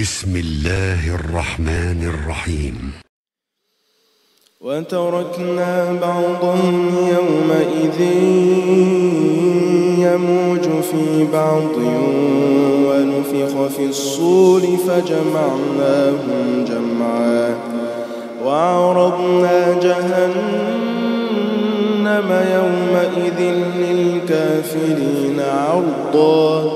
بسم الله الرحمن الرحيم. وتركنا بعضهم يومئذ يموج في بعض ونفخ في الصور فجمعناهم جمعا. وعرضنا جهنم يومئذ للكافرين عرضا.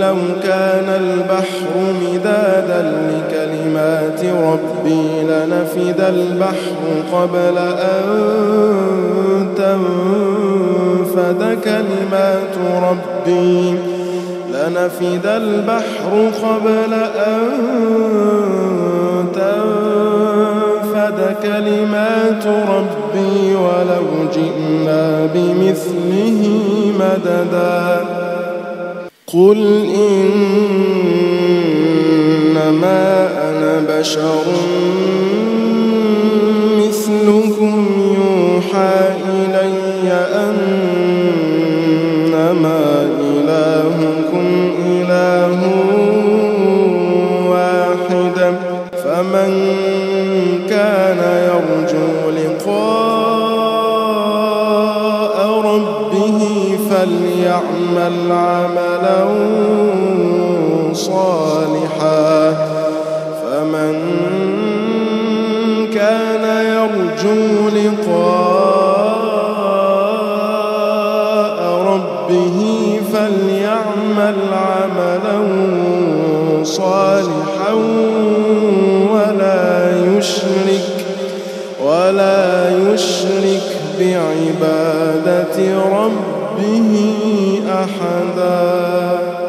لو كان البحر مدادا لكلمات ربي لنفد البحر قبل أن تنفد كلمات ربي. لنفد البحر قبل أن تنفد كلمات ربي ولو جئنا بمثله مددا. قل إنما أنا بشر فليعمل عملا صالحا. فمن كان يرجو لقاء ربه فليعمل عملا صالحا ولا يشرك ولا يشرك بعبادة ربه. ربه أحدا.